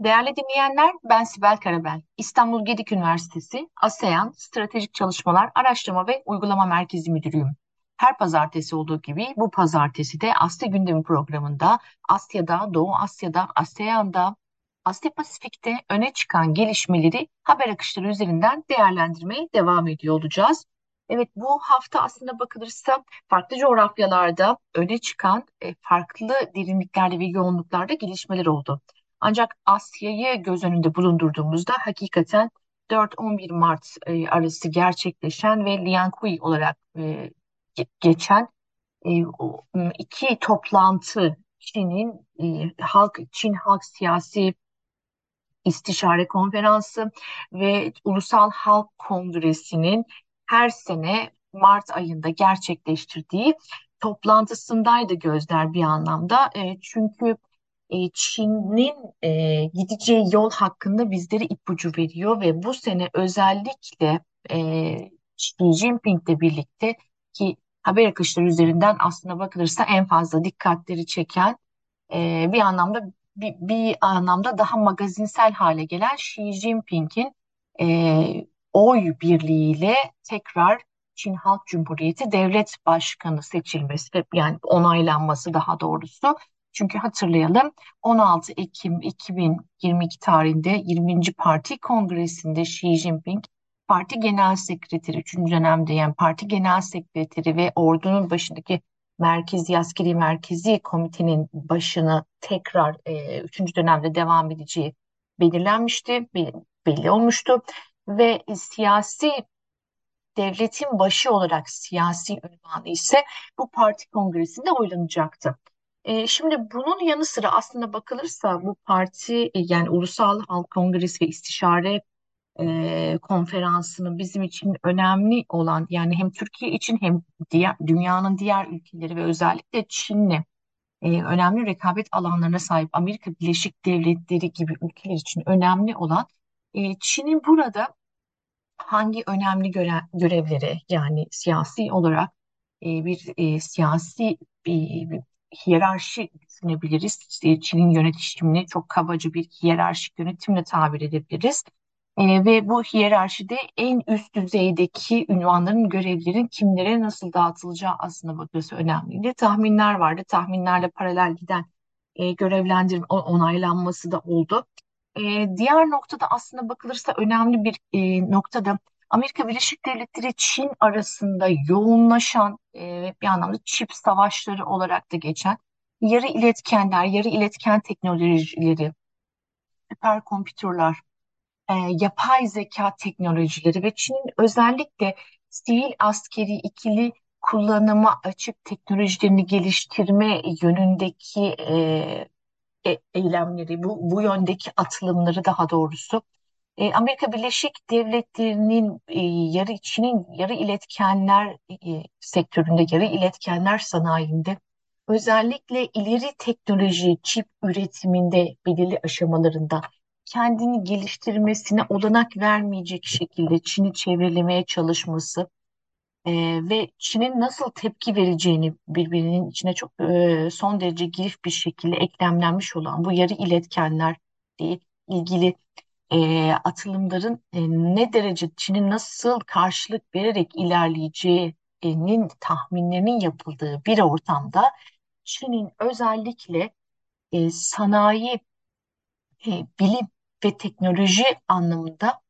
Değerli dinleyenler, ben Sibel Karabel. İstanbul Gedik Üniversitesi ASEAN Stratejik Çalışmalar Araştırma ve Uygulama Merkezi Müdürüyüm. Her pazartesi olduğu gibi bu pazartesi de Asya Gündemi programında Asya'da, Doğu Asya'da, ASEAN'da, Asya Pasifik'te öne çıkan gelişmeleri haber akışları üzerinden değerlendirmeye devam ediyor olacağız. Evet bu hafta aslında bakılırsa farklı coğrafyalarda öne çıkan e, farklı derinliklerde ve yoğunluklarda gelişmeler oldu. Ancak Asya'yı göz önünde bulundurduğumuzda hakikaten 4-11 Mart e, arası gerçekleşen ve Liankui olarak e, geçen e, iki toplantı Çin'in halk Çin Halk Siyasi İstişare Konferansı ve Ulusal Halk Kongresi'nin her sene Mart ayında gerçekleştirdiği toplantısındaydı gözler bir anlamda. çünkü e, Çin'in e, gideceği yol hakkında bizlere ipucu veriyor ve bu sene özellikle e, Xi Jinping'le birlikte ki haber akışları üzerinden aslına bakılırsa en fazla dikkatleri çeken e, bir anlamda bir, bir anlamda daha magazinsel hale gelen Xi Jinping'in e, oy birliğiyle tekrar Çin Halk Cumhuriyeti devlet başkanı seçilmesi yani onaylanması daha doğrusu çünkü hatırlayalım 16 Ekim 2022 tarihinde 20. Parti Kongresi'nde Xi Jinping parti genel sekreteri, 3. dönemde yani parti genel sekreteri ve ordunun başındaki merkezi askeri merkezi komitenin başını tekrar e, 3. dönemde devam edeceği belirlenmişti, belli olmuştu ve siyasi devletin başı olarak siyasi ünvanı ise bu parti kongresinde oylanacaktı. E, şimdi bunun yanı sıra aslında bakılırsa bu parti e, yani Ulusal Halk Kongresi ve İstişare e, Konferansı'nın bizim için önemli olan yani hem Türkiye için hem diğer dünyanın diğer ülkeleri ve özellikle Çin'le e, önemli rekabet alanlarına sahip Amerika Birleşik Devletleri gibi ülkeler için önemli olan e, Çin'in burada hangi önemli göre, görevleri yani siyasi olarak e, bir e, siyasi bir hiyerarşi düşünebiliriz. İşte Çin'in yönetimini çok kabaca bir hiyerarşik yönetimle tabir edebiliriz. E, ve bu hiyerarşide en üst düzeydeki ünvanların, görevlerin kimlere nasıl dağıtılacağı aslında bakıyorsa önemliydi. Tahminler vardı. Tahminlerle paralel giden e, görevlendirme onaylanması da oldu. E, diğer noktada aslında bakılırsa önemli bir e, noktada Amerika Birleşik Devletleri Çin arasında yoğunlaşan e, bir anlamda çip savaşları olarak da geçen yarı iletkenler, yarı iletken teknolojileri, süperkompütürler, e, yapay zeka teknolojileri ve Çin'in özellikle sivil askeri ikili kullanıma açık teknolojilerini geliştirme yönündeki e, e, eylemleri, bu, bu yöndeki atılımları daha doğrusu e, Amerika Birleşik Devletleri'nin e, yarı Çin'in yarı iletkenler e, sektöründe, yarı iletkenler sanayinde özellikle ileri teknoloji çip üretiminde belirli aşamalarında kendini geliştirmesine olanak vermeyecek şekilde Çin'i çevrelemeye çalışması e, ve Çin'in nasıl tepki vereceğini birbirinin içine çok e, son derece girif bir şekilde eklemlenmiş olan bu yarı iletkenler diye ilgili e, atılımların e, ne derece Çin'in nasıl karşılık vererek ilerleyeceğinin tahminlerinin yapıldığı bir ortamda Çin'in özellikle e, sanayi, e, bilim ve teknoloji anlamında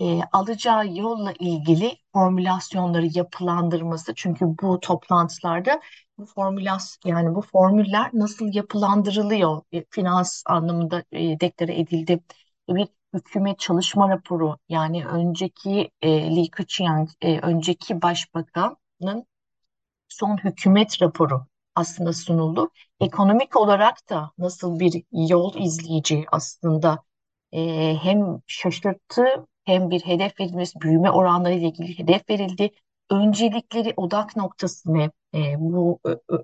e, alacağı yolla ilgili formülasyonları yapılandırması. Çünkü bu toplantılarda bu formülas yani bu formüller nasıl yapılandırılıyor? E, finans anlamında e, deklare edildi bir hükümet çalışma raporu yani önceki e, Li Keqiang e, önceki başbakanın son hükümet raporu aslında sunuldu. Ekonomik olarak da nasıl bir yol izleyeceği aslında e, hem şaşırttı hem bir hedef verilmesi, büyüme oranları ile ilgili hedef verildi. Öncelikleri odak noktası ne? E, bu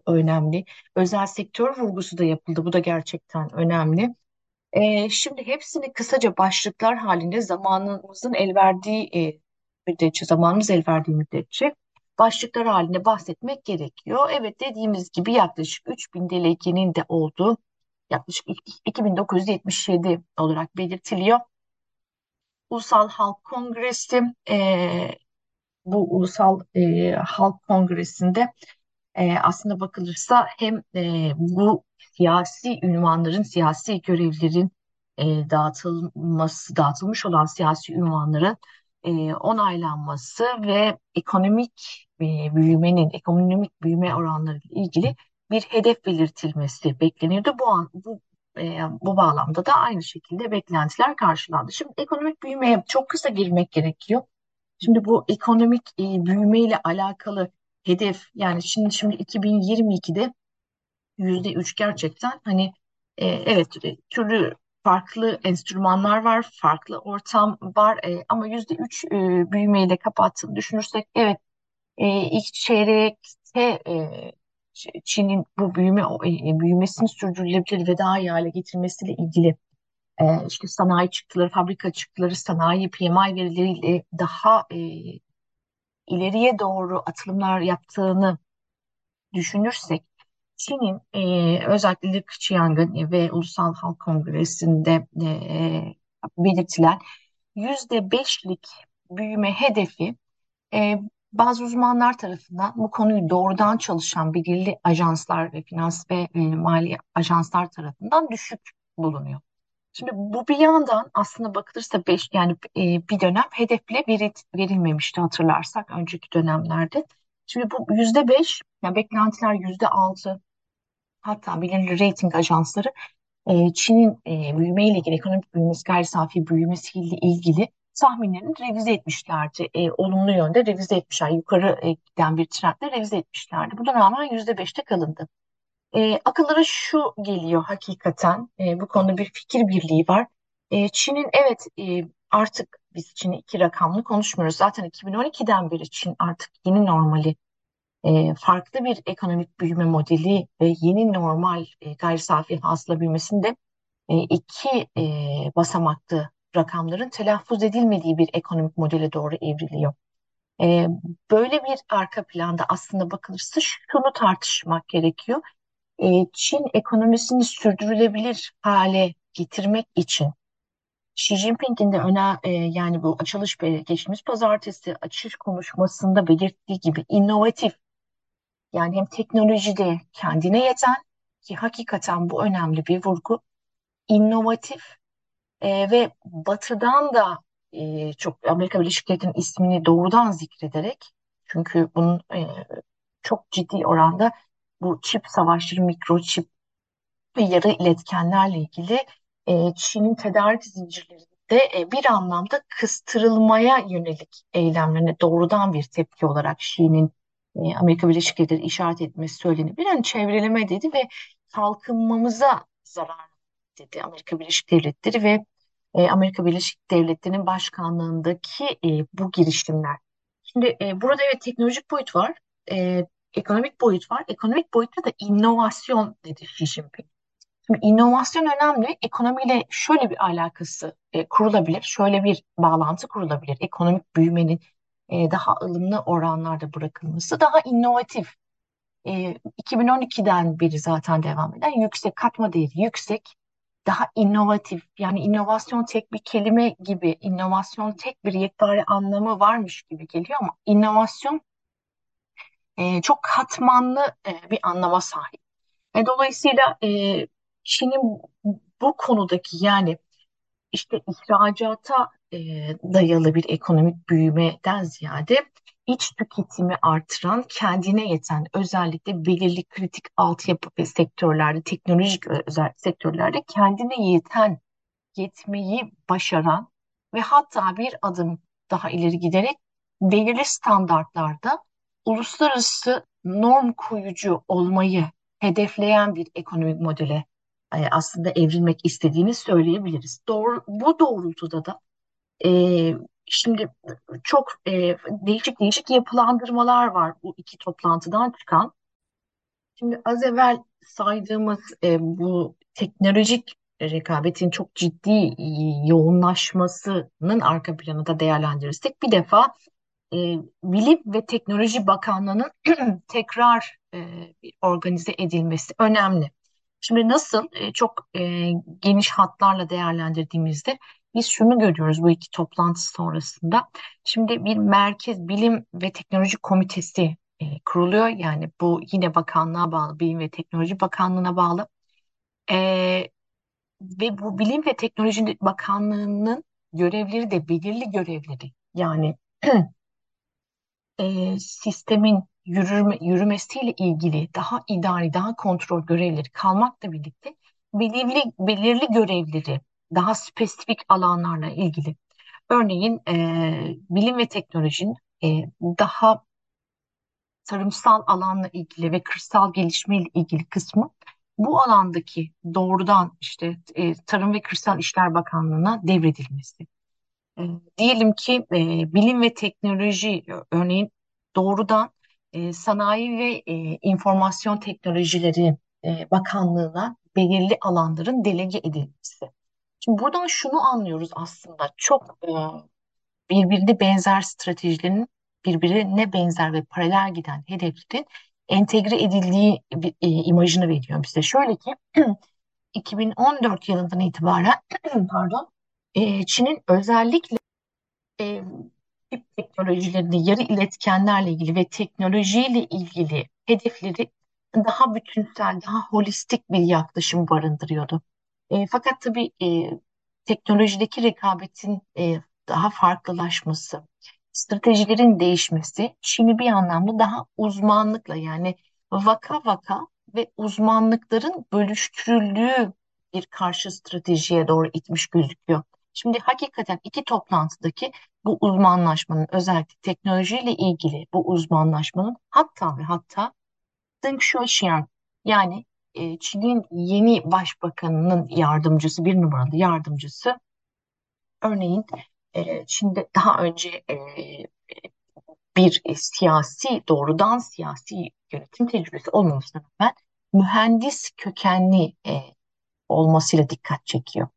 önemli. Özel sektör vurgusu da yapıldı. Bu da gerçekten önemli. E, şimdi hepsini kısaca başlıklar halinde zamanımızın el verdiği e, müddetçe, zamanımız el verdiği müddetçe başlıklar halinde bahsetmek gerekiyor. Evet dediğimiz gibi yaklaşık 3000 delegenin de olduğu yaklaşık 2977 olarak belirtiliyor. Ulusal Halk Kongresi e, bu Ulusal e, Halk Kongresi'nde e, aslında bakılırsa hem e, bu siyasi ünvanların, siyasi görevlerin e, dağıtılması, dağıtılmış olan siyasi ünvanların e, onaylanması ve ekonomik e, büyümenin, ekonomik büyüme oranları ile ilgili bir hedef belirtilmesi bekleniyordu. Bu an, bu e, bu bağlamda da aynı şekilde beklentiler karşılandı. Şimdi ekonomik büyümeye çok kısa girmek gerekiyor. Şimdi bu ekonomik e, büyümeyle alakalı hedef yani şimdi şimdi 2022'de yüzde üç gerçekten hani e, evet e, türlü farklı enstrümanlar var, farklı ortam var e, ama yüzde üç e, büyümeyle kapattığını düşünürsek evet e, ilk çeyrekte e, Çin'in bu büyüme e, büyümesini sürdürülebilir ve daha iyi hale getirmesiyle ilgili e, işte sanayi çıktıları, fabrika çıktıları, sanayi PMI verileriyle daha e, ileriye doğru atılımlar yaptığını düşünürsek Çin'in e, özellikle Li ve Ulusal Halk Kongresi'nde e, belirtilen yüzde beşlik büyüme hedefi e, bazı uzmanlar tarafından bu konuyu doğrudan çalışan belirli ajanslar ve finans ve e, mali ajanslar tarafından düşük bulunuyor. Şimdi bu bir yandan aslında bakılırsa beş, yani e, bir dönem hedefle veri, verilmemişti hatırlarsak önceki dönemlerde. Şimdi bu yüzde beş, yani beklentiler yüzde altı, hatta belirli rating ajansları e, Çin'in e, büyümeyle ilgili, ekonomik büyümesi, gayri safi büyümesiyle ilgili tahminlerini revize etmişlerdi. E, olumlu yönde revize etmişler. Yukarı e, giden bir trendle revize etmişlerdi. Buna rağmen yüzde beşte kalındı. E, akıllara şu geliyor hakikaten e, bu konuda bir fikir birliği var. E, Çin'in evet e, artık biz Çin'i iki rakamlı konuşmuyoruz. Zaten 2012'den beri Çin artık yeni normali e, farklı bir ekonomik büyüme modeli ve yeni normal e, gayri safi hasıla büyümesinde e, iki e, basamaklı rakamların telaffuz edilmediği bir ekonomik modele doğru evriliyor. E, böyle bir arka planda aslında bakılırsa şunu tartışmak gerekiyor. Çin ekonomisini sürdürülebilir hale getirmek için Xi Jinping'in de öne e, yani bu açılış geçtiğimiz pazartesi açış konuşmasında belirttiği gibi inovatif yani hem teknolojide kendine yeten ki hakikaten bu önemli bir vurgu inovatif e, ve batıdan da e, çok Amerika Birleşik Devletleri'nin ismini doğrudan zikrederek çünkü bunun e, çok ciddi oranda bu çip savaşları, mikroçip ve yarı iletkenlerle ilgili e, Çin'in tedarik zincirlerinde e, bir anlamda kıstırılmaya yönelik eylemlerine doğrudan bir tepki olarak Çin'in e, Amerika Birleşik Devletleri işaret etmesi söylenebilir. Yani çevreleme dedi ve kalkınmamıza zarar dedi Amerika Birleşik Devletleri ve e, Amerika Birleşik Devletleri'nin başkanlığındaki e, bu girişimler. Şimdi e, burada evet teknolojik boyut var. E, ekonomik boyut var. Ekonomik boyutta da inovasyon dedi Xi Jinping. Şimdi inovasyon önemli. Ekonomiyle şöyle bir alakası e, kurulabilir. Şöyle bir bağlantı kurulabilir. Ekonomik büyümenin e, daha ılımlı oranlarda bırakılması, daha inovatif. E, 2012'den beri zaten devam eden yüksek katma değeri yüksek, daha inovatif. Yani inovasyon tek bir kelime gibi, inovasyon tek bir yekpare anlamı varmış gibi geliyor ama inovasyon e, çok katmanlı e, bir anlama sahip. E, dolayısıyla e, Çin'in bu konudaki yani işte ihracata e, dayalı bir ekonomik büyümeden ziyade iç tüketimi artıran, kendine yeten özellikle belirli kritik altyapı ve sektörlerde, teknolojik özel sektörlerde kendine yeten, yetmeyi başaran ve hatta bir adım daha ileri giderek belirli standartlarda uluslararası norm koyucu olmayı hedefleyen bir ekonomik modele e, aslında evrilmek istediğini söyleyebiliriz. Doğru, bu doğrultuda da e, şimdi çok e, değişik değişik yapılandırmalar var bu iki toplantıdan çıkan. Şimdi az evvel saydığımız e, bu teknolojik rekabetin çok ciddi yoğunlaşmasının arka planı da değerlendirirsek bir defa e, Bilim ve Teknoloji Bakanlığı'nın tekrar e, organize edilmesi önemli. Şimdi nasıl e, çok e, geniş hatlarla değerlendirdiğimizde biz şunu görüyoruz bu iki toplantı sonrasında. Şimdi bir merkez bilim ve teknoloji komitesi e, kuruluyor. Yani bu yine bakanlığa bağlı, Bilim ve Teknoloji Bakanlığı'na bağlı. E, ve bu Bilim ve Teknoloji Bakanlığı'nın görevleri de belirli görevleri. Yani e, sistemin yürüme, yürümesiyle ilgili daha idari, daha kontrol görevleri kalmakla birlikte belirli, belirli görevleri daha spesifik alanlarla ilgili. Örneğin e, bilim ve teknolojinin e, daha tarımsal alanla ilgili ve kırsal gelişme ile ilgili kısmı bu alandaki doğrudan işte e, Tarım ve Kırsal İşler Bakanlığı'na devredilmesi. Diyelim ki e, bilim ve teknoloji örneğin doğrudan e, Sanayi ve e, İnformasyon Teknolojileri e, Bakanlığı'na belirli alanların delege edilmesi. Şimdi buradan şunu anlıyoruz aslında çok e, birbirine benzer stratejilerin birbirine benzer ve paralel giden hedeflerin entegre edildiği e, imajını veriyor bize. Şöyle ki 2014 yılından itibaren pardon e, Çin'in özellikle e, çip teknolojilerini, yarı iletkenlerle ilgili ve teknolojiyle ilgili hedefleri daha bütünsel, daha holistik bir yaklaşım barındırıyordu. E, fakat tabii e, teknolojideki rekabetin e, daha farklılaşması, stratejilerin değişmesi Çin'i bir anlamda daha uzmanlıkla yani vaka vaka ve uzmanlıkların bölüştürüldüğü bir karşı stratejiye doğru itmiş gözüküyor. Şimdi hakikaten iki toplantıdaki bu uzmanlaşmanın özellikle teknolojiyle ilgili bu uzmanlaşmanın hatta ve hatta Deng Xiaoxiang yani e, Çin'in yeni başbakanının yardımcısı bir numaralı yardımcısı örneğin e, Çin'de daha önce e, bir siyasi doğrudan siyasi yönetim tecrübesi olmamasına rağmen mühendis kökenli e, olmasıyla dikkat çekiyor.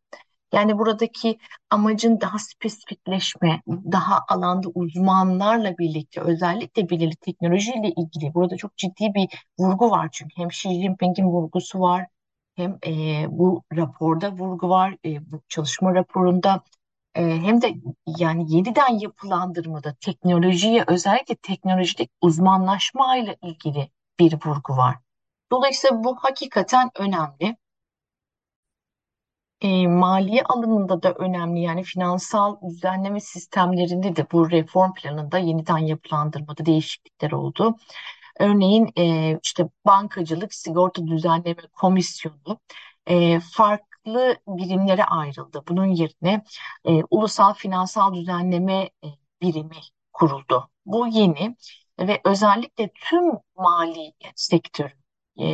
Yani buradaki amacın daha spesifikleşme, daha alanda uzmanlarla birlikte özellikle belirli teknolojiyle ilgili. Burada çok ciddi bir vurgu var çünkü. Hem Xi Jinping'in vurgusu var hem e, bu raporda vurgu var, e, bu çalışma raporunda. E, hem de yani yeniden yapılandırmada teknolojiye özellikle teknolojik uzmanlaşmayla ilgili bir vurgu var. Dolayısıyla bu hakikaten önemli e, maliye alanında da önemli yani finansal düzenleme sistemlerinde de bu reform planında yeniden yapılandırmada değişiklikler oldu. Örneğin e, işte bankacılık sigorta düzenleme komisyonu e, farklı birimlere ayrıldı. Bunun yerine e, ulusal finansal düzenleme e, birimi kuruldu. Bu yeni ve özellikle tüm mali sektör e,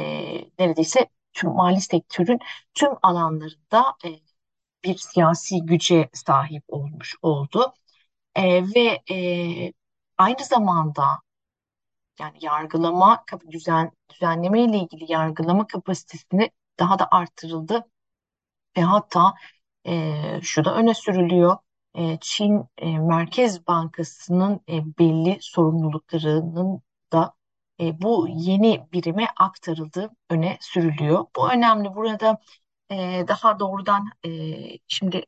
neredeyse tüm mali sektörün tüm alanlarında e, bir siyasi güce sahip olmuş oldu. E, ve e, aynı zamanda yani yargılama düzen düzenleme ile ilgili yargılama kapasitesini daha da arttırıldı ve hatta e, şu da öne sürülüyor. E, Çin e, Merkez Bankası'nın e, belli sorumluluklarının da e, bu yeni birime aktarıldığı öne sürülüyor. Bu önemli. Burada e, daha doğrudan e, şimdi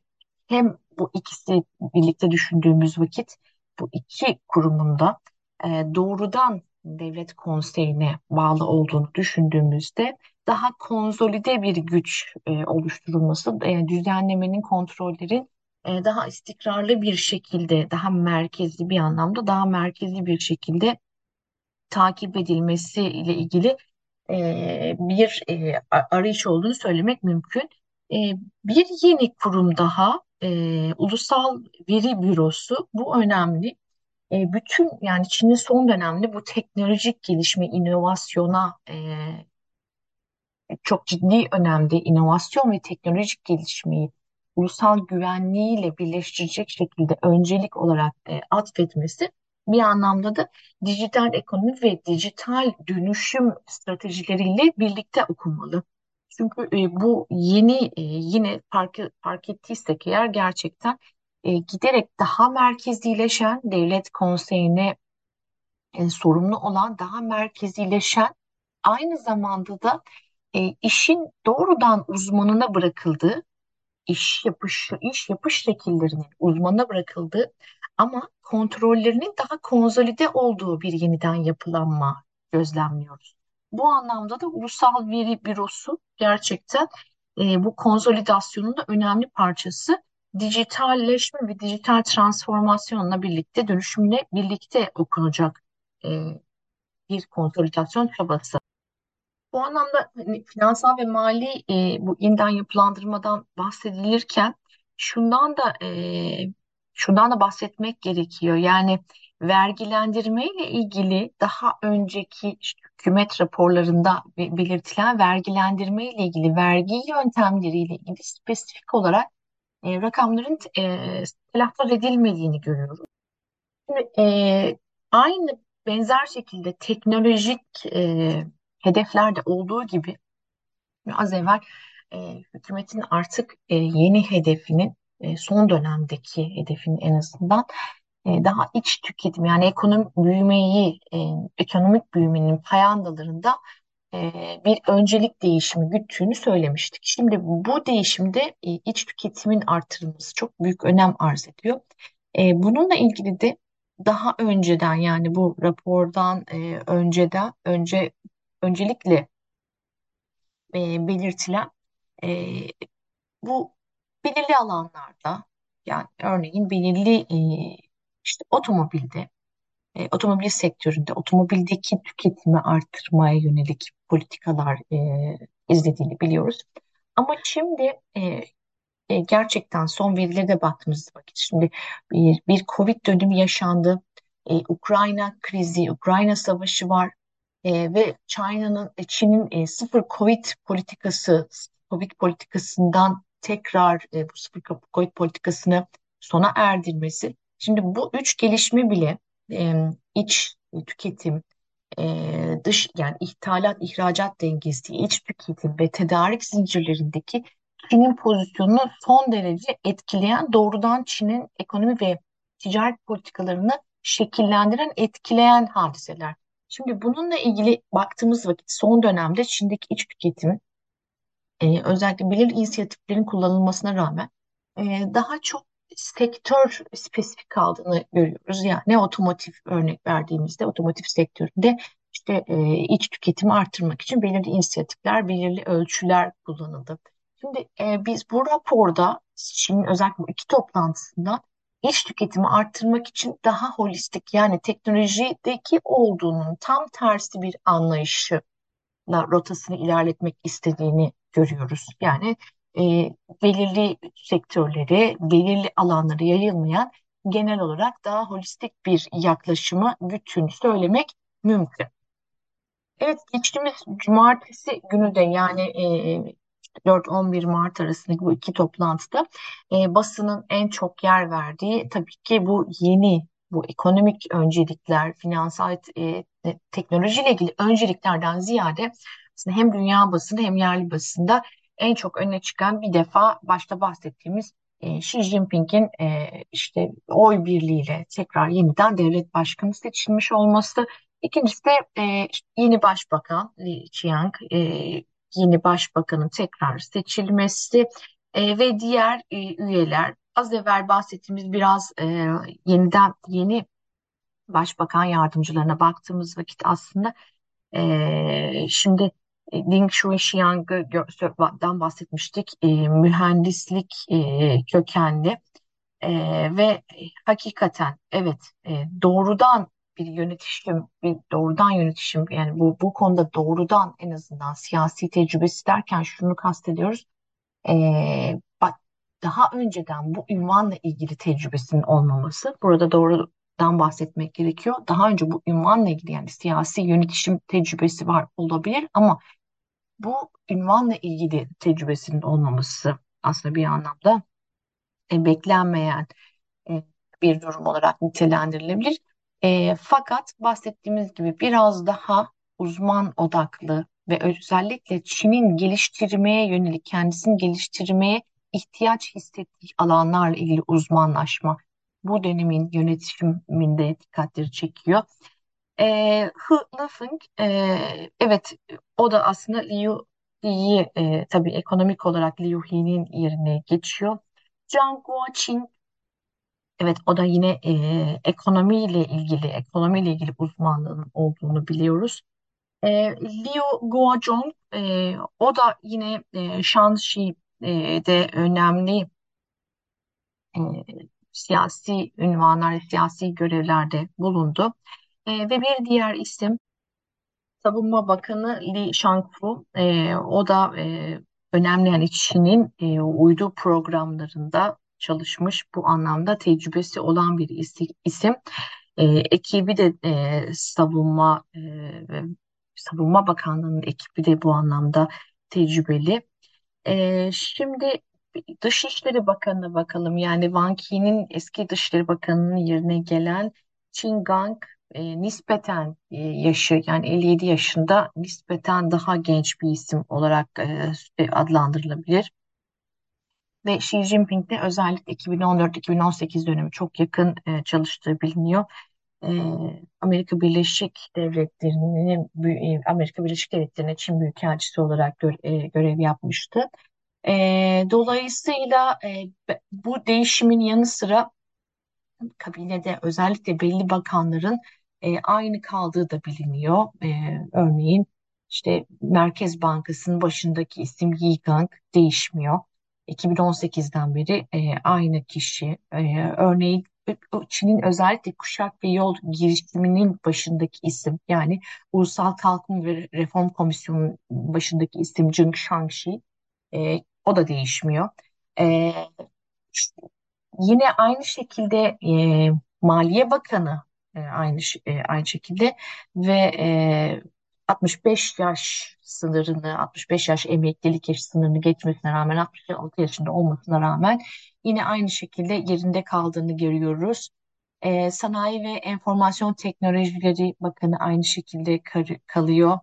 hem bu ikisi birlikte düşündüğümüz vakit bu iki kurumunda e, doğrudan devlet konseyine bağlı olduğunu düşündüğümüzde daha konsolide bir güç e, oluşturulması, e, düzenlemenin, kontrollerin e, daha istikrarlı bir şekilde, daha merkezli bir anlamda, daha merkezli bir şekilde takip edilmesi ile ilgili e, bir e, arayış olduğunu söylemek mümkün. E, bir yeni kurum daha e, Ulusal Veri Bürosu bu önemli. E, bütün yani Çin'in son dönemde bu teknolojik gelişme, inovasyona e, çok ciddi önemde inovasyon ve teknolojik gelişmeyi ulusal güvenliğiyle birleştirecek şekilde öncelik olarak e, atfetmesi bir anlamda da dijital ekonomi ve dijital dönüşüm stratejileriyle birlikte okunmalı. Çünkü e, bu yeni e, yine fark, fark ettiysek eğer gerçekten e, giderek daha merkezileşen devlet konseyine sorumlu olan daha merkezileşen aynı zamanda da işin doğrudan uzmanına bırakıldığı, iş yapış, iş yapış şekillerinin uzmanına bırakıldığı ama kontrollerinin daha konsolide olduğu bir yeniden yapılanma gözlemliyoruz. Bu anlamda da Ulusal Veri Bürosu gerçekten e, bu konsolidasyonun da önemli parçası. Dijitalleşme ve dijital transformasyonla birlikte, dönüşümle birlikte okunacak e, bir konsolidasyon çabası. Bu anlamda hani finansal ve mali e, bu yeniden yapılandırmadan bahsedilirken şundan da e, şundan da bahsetmek gerekiyor. Yani vergilendirme ile ilgili daha önceki hükümet raporlarında be- belirtilen vergilendirme ile ilgili vergi yöntemleriyle ilgili spesifik olarak e, rakamların e, telaffuz edilmediğini görüyoruz. Şimdi, e, aynı benzer şekilde teknolojik e, hedeflerde olduğu gibi az evvel e, hükümetin artık e, yeni hedefinin son dönemdeki hedefinin en azından e, daha iç tüketim yani ekonomik büyümeyi e, ekonomik büyümenin payandalarında e, bir öncelik değişimi güttüğünü söylemiştik. Şimdi bu değişimde e, iç tüketimin artırılması çok büyük önem arz ediyor. E, bununla ilgili de daha önceden yani bu rapordan e, önceden önce öncelikle e, belirtilen e, bu belirli alanlarda yani örneğin belirli e, işte otomobilde e, otomobil sektöründe otomobildeki tüketimi artırmaya yönelik politikalar e, izlediğini biliyoruz. Ama şimdi e, e, gerçekten son verilere de baktığımız vakit şimdi bir, bir Covid dönemi yaşandı. E, Ukrayna krizi, Ukrayna savaşı var E, ve Çin'in Çin'in e, sıfır Covid politikası, Covid politikasından tekrar e, bu sıfır Covid politikasını sona erdirmesi. Şimdi bu üç gelişme bile e, iç tüketim, e, dış yani ithalat ihracat dengesi, iç tüketim ve tedarik zincirlerindeki Çin'in pozisyonunu son derece etkileyen, doğrudan Çin'in ekonomi ve ticaret politikalarını şekillendiren, etkileyen hadiseler. Şimdi bununla ilgili baktığımız vakit son dönemde Çin'deki iç tüketim e, özellikle belirli inisiyatiflerin kullanılmasına rağmen e, daha çok sektör spesifik kaldığını görüyoruz. Yani otomotiv örnek verdiğimizde otomotiv sektöründe işte e, iç tüketimi arttırmak için belirli inisiyatifler, belirli ölçüler kullanıldı. Şimdi e, biz bu raporda Çin'in özellikle bu iki toplantısında iç tüketimi arttırmak için daha holistik yani teknolojideki olduğunun tam tersi bir anlayışı rotasını ilerletmek istediğini görüyoruz. Yani e, belirli sektörleri, belirli alanlara yayılmayan genel olarak daha holistik bir yaklaşımı güttüğünü söylemek mümkün. Evet geçtiğimiz cumartesi günü de yani e, 4-11 Mart arasındaki bu iki toplantıda e, basının en çok yer verdiği tabii ki bu yeni bu ekonomik öncelikler, finansal e, teknolojiyle ilgili önceliklerden ziyade aslında hem dünya basını hem yerli basında en çok öne çıkan bir defa başta bahsettiğimiz e, Xi Jinping'in e, işte oy birliğiyle tekrar yeniden devlet başkanı seçilmiş olması. İkincisi de e, yeni başbakan Li Qiang, e, yeni başbakanın tekrar seçilmesi e, ve diğer e, üyeler az evvel bahsettiğimiz biraz e, yeniden yeni başbakan yardımcılarına baktığımız vakit aslında e, şimdi Ding Shuixiang'dan bahsetmiştik. E, mühendislik e, kökenli e, ve hakikaten evet doğrudan bir yönetişim, bir doğrudan yönetişim yani bu bu konuda doğrudan en azından siyasi tecrübesi derken şunu kastediyoruz. Daha önceden bu ünvanla ilgili tecrübesinin olmaması. Burada doğrudan bahsetmek gerekiyor. Daha önce bu ünvanla ilgili yani siyasi yönetişim tecrübesi var olabilir ama bu ünvanla ilgili tecrübesinin olmaması aslında bir anlamda e, beklenmeyen e, bir durum olarak nitelendirilebilir. E, fakat bahsettiğimiz gibi biraz daha uzman odaklı ve özellikle Çin'in geliştirmeye yönelik kendisini geliştirmeye ihtiyaç hissettiği alanlarla ilgili uzmanlaşma bu dönemin yönetiminde dikkatleri çekiyor. E, He Lifeng, e, evet o da aslında Liu Xi'yi e, tabii ekonomik olarak Liu He'nin yerine geçiyor. Zhang Guoqing evet o da yine e, ekonomiyle ilgili ekonomiyle ilgili uzmanlığının olduğunu biliyoruz. E, Liu Guozhong e, o da yine e, Shanxi'de önemli e, siyasi ünvanlar, siyasi görevlerde bulundu. E, ve bir diğer isim Savunma Bakanı Li Shangfu. E, o da e, önemli yani Çin'in e, uydu programlarında çalışmış bu anlamda tecrübesi olan bir isim. E, ekibi de e, savunma e, Savunma Bakanlığı'nın ekibi de bu anlamda tecrübeli. E, şimdi Dışişleri Bakanı'na bakalım. Yani Wang Yi'nin eski Dışişleri Bakanı'nın yerine gelen Qin Gang e, nispeten e, yaşı yani 57 yaşında nispeten daha genç bir isim olarak e, adlandırılabilir. Ve Xi Jinping de özellikle 2014-2018 dönemi çok yakın e, çalıştığı biliniyor. E, Amerika Birleşik Devletleri'nin e, Amerika Birleşik Devletleri'ne Çin Büyükelçisi olarak gö e, görev yapmıştı. E, dolayısıyla e, bu değişimin yanı sıra kabinede özellikle belli bakanların e, aynı kaldığı da biliniyor. E, örneğin işte Merkez Bankası'nın başındaki isim Yi Gang değişmiyor. 2018'den beri e, aynı kişi. E, örneğin Çin'in özellikle kuşak ve yol girişiminin başındaki isim yani Ulusal Kalkınma ve Reform Komisyonu'nun başındaki isim Zheng Shangxi e, o da değişmiyor. E, yine aynı şekilde e, Maliye Bakanı e, aynı e, aynı şekilde ve e, 65 yaş sınırını 65 yaş emeklilik yaş sınırını geçmesine rağmen 66 yaşında olmasına rağmen yine aynı şekilde yerinde kaldığını görüyoruz. E, Sanayi ve Enformasyon Teknolojileri Bakanı aynı şekilde kalıyor.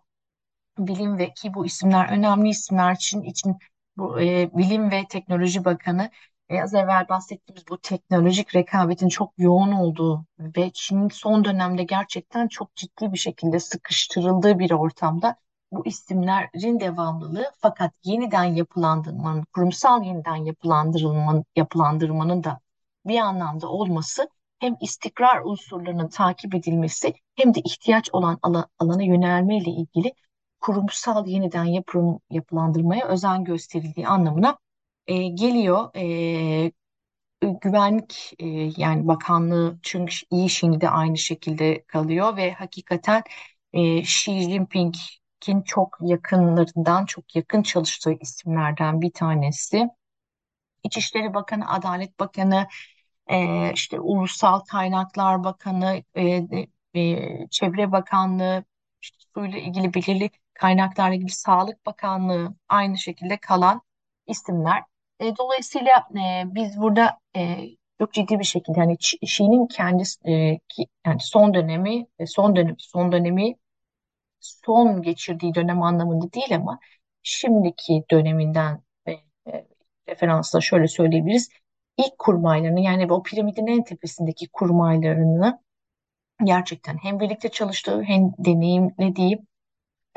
Bilim ve ki bu isimler önemli isimler için için bu e, Bilim ve Teknoloji Bakanı e, az evvel bahsettiğimiz bu teknolojik rekabetin çok yoğun olduğu ve Çin'in son dönemde gerçekten çok ciddi bir şekilde sıkıştırıldığı bir ortamda bu isimlerin devamlılığı fakat yeniden yapılandırmanın, kurumsal yeniden yapılandırılmanın, yapılandırmanın da bir anlamda olması hem istikrar unsurlarının takip edilmesi hem de ihtiyaç olan alana yönelme ile ilgili kurumsal yeniden yapım, yapılandırmaya özen gösterildiği anlamına e, geliyor. E, güvenlik e, yani bakanlığı çünkü iyi şimdi de aynı şekilde kalıyor ve hakikaten e, Xi Jinping'in çok yakınlarından çok yakın çalıştığı isimlerden bir tanesi. İçişleri Bakanı, Adalet Bakanı, e, işte Ulusal Kaynaklar Bakanı, e, e, Çevre Bakanlığı, işte suyla ilgili belirli kaynaklarla ilgili Sağlık Bakanlığı aynı şekilde kalan isimler. E, dolayısıyla e, biz burada e, çok ciddi bir şekilde yani Şii'nin kendisi e, ki, yani son dönemi e, son dönemi son dönemi son geçirdiği dönem anlamında değil ama şimdiki döneminden e, e, referansla şöyle söyleyebiliriz. İlk kurmaylarını yani o piramidin en tepesindeki kurmaylarını gerçekten hem birlikte çalıştığı hem deneyimlediği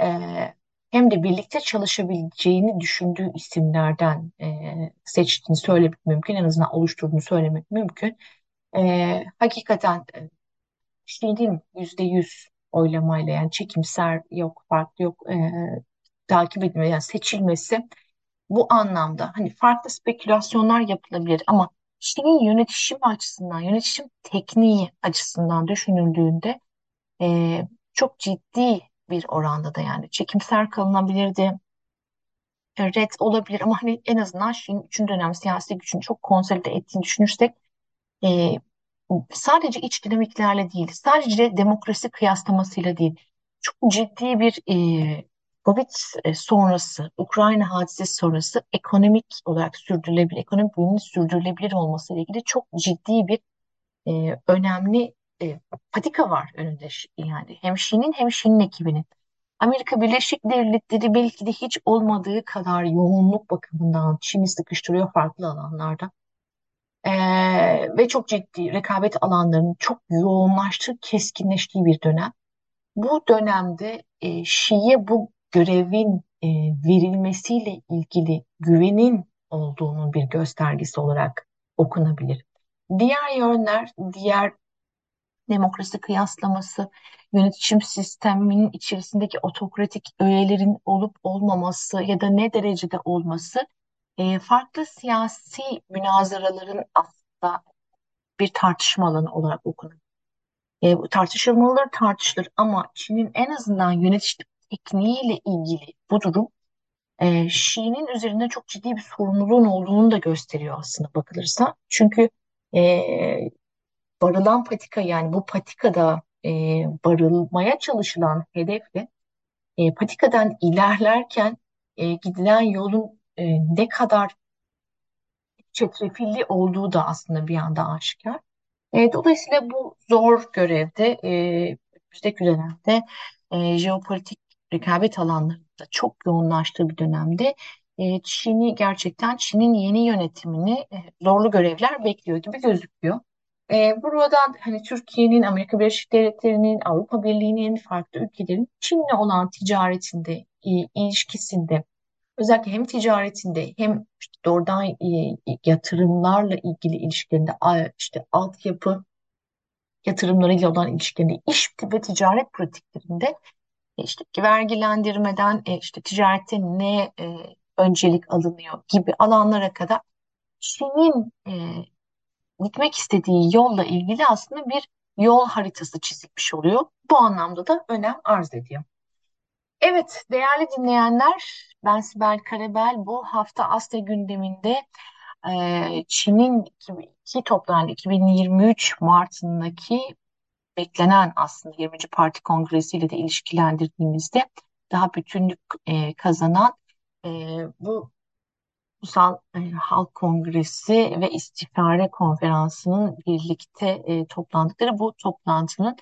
e, hem de birlikte çalışabileceğini düşündüğü isimlerden e, seçtiğini söylemek mümkün. En azından oluşturduğunu söylemek mümkün. E, hakikaten e, Şii'nin yüzde yüz oylamayla yani çekimser yok, farklı yok e, takip edilme yani seçilmesi bu anlamda hani farklı spekülasyonlar yapılabilir ama Şii'nin yönetişim açısından, yönetişim tekniği açısından düşünüldüğünde e, çok ciddi bir oranda da yani çekimser kalınabilirdi. Red olabilir ama hani en azından Şii'nin üçüncü dönem siyasi gücünü çok konsolide ettiğini düşünürsek e, sadece iç dinamiklerle değil, sadece demokrasi kıyaslamasıyla değil, çok ciddi bir e, Covid e, sonrası, Ukrayna hadisesi sonrası ekonomik olarak sürdürülebilir, ekonomik büyümenin sürdürülebilir olması ile ilgili çok ciddi bir e, önemli e, patika var önünde yani hem Şi'nin hem Şi'nin ekibinin. Amerika Birleşik Devletleri belki de hiç olmadığı kadar yoğunluk bakımından Çin'i sıkıştırıyor farklı alanlarda. Ee, ve çok ciddi rekabet alanlarının çok yoğunlaştığı, keskinleştiği bir dönem. Bu dönemde e, Şi'ye bu görevin e, verilmesiyle ilgili güvenin olduğunun bir göstergesi olarak okunabilir. Diğer yönler, diğer demokrasi kıyaslaması, yönetişim sisteminin içerisindeki otokratik öğelerin olup olmaması ya da ne derecede olması e, farklı siyasi münazaraların aslında bir tartışma alanı olarak okunur. E, bu tartışılmaları tartışılır ama Çin'in en azından yönetici tekniğiyle ilgili bu durum e, Şii'nin üzerinde çok ciddi bir sorumluluğun olduğunu da gösteriyor aslında bakılırsa. Çünkü e, barılan patika yani bu patikada e, barılmaya çalışılan hedefle e, patikadan ilerlerken e, gidilen yolun e, ne kadar çetrefilli olduğu da aslında bir anda aşikar. E, dolayısıyla bu zor görevde e, dönemde e, jeopolitik rekabet alanlarında çok yoğunlaştığı bir dönemde e, Çin'i gerçekten Çin'in yeni yönetimini e, zorlu görevler bekliyor gibi gözüküyor. E, buradan hani Türkiye'nin, Amerika Birleşik Devletleri'nin, Avrupa Birliği'nin, farklı ülkelerin Çin'le olan ticaretinde, e, ilişkisinde özellikle hem ticaretinde hem işte doğrudan e, yatırımlarla ilgili ilişkilerinde işte altyapı yatırımlarıyla olan ilişkilerinde iş ve ticaret pratiklerinde e, işte vergilendirmeden e, işte ticarette ne e, öncelik alınıyor gibi alanlara kadar Çin'in e, gitmek istediği yolla ilgili aslında bir yol haritası çizilmiş oluyor. Bu anlamda da önem arz ediyor. Evet, değerli dinleyenler, ben Sibel Karabel. Bu hafta Asya gündeminde e, Çin'in ki toplanan 2023 Mart'ındaki beklenen aslında 20. Parti Kongresi ile de ilişkilendirdiğimizde daha bütünlük e, kazanan e, bu Ulusal e, Halk Kongresi ve İstişare Konferansı'nın birlikte e, toplandıkları bu toplantının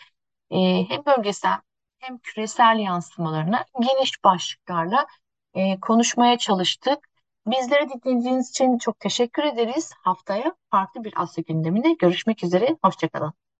e, hem bölgesel hem küresel yansımalarına geniş başlıklarla e, konuşmaya çalıştık. Bizlere dinlediğiniz için çok teşekkür ederiz. Haftaya farklı bir Asya gündeminde görüşmek üzere. Hoşçakalın.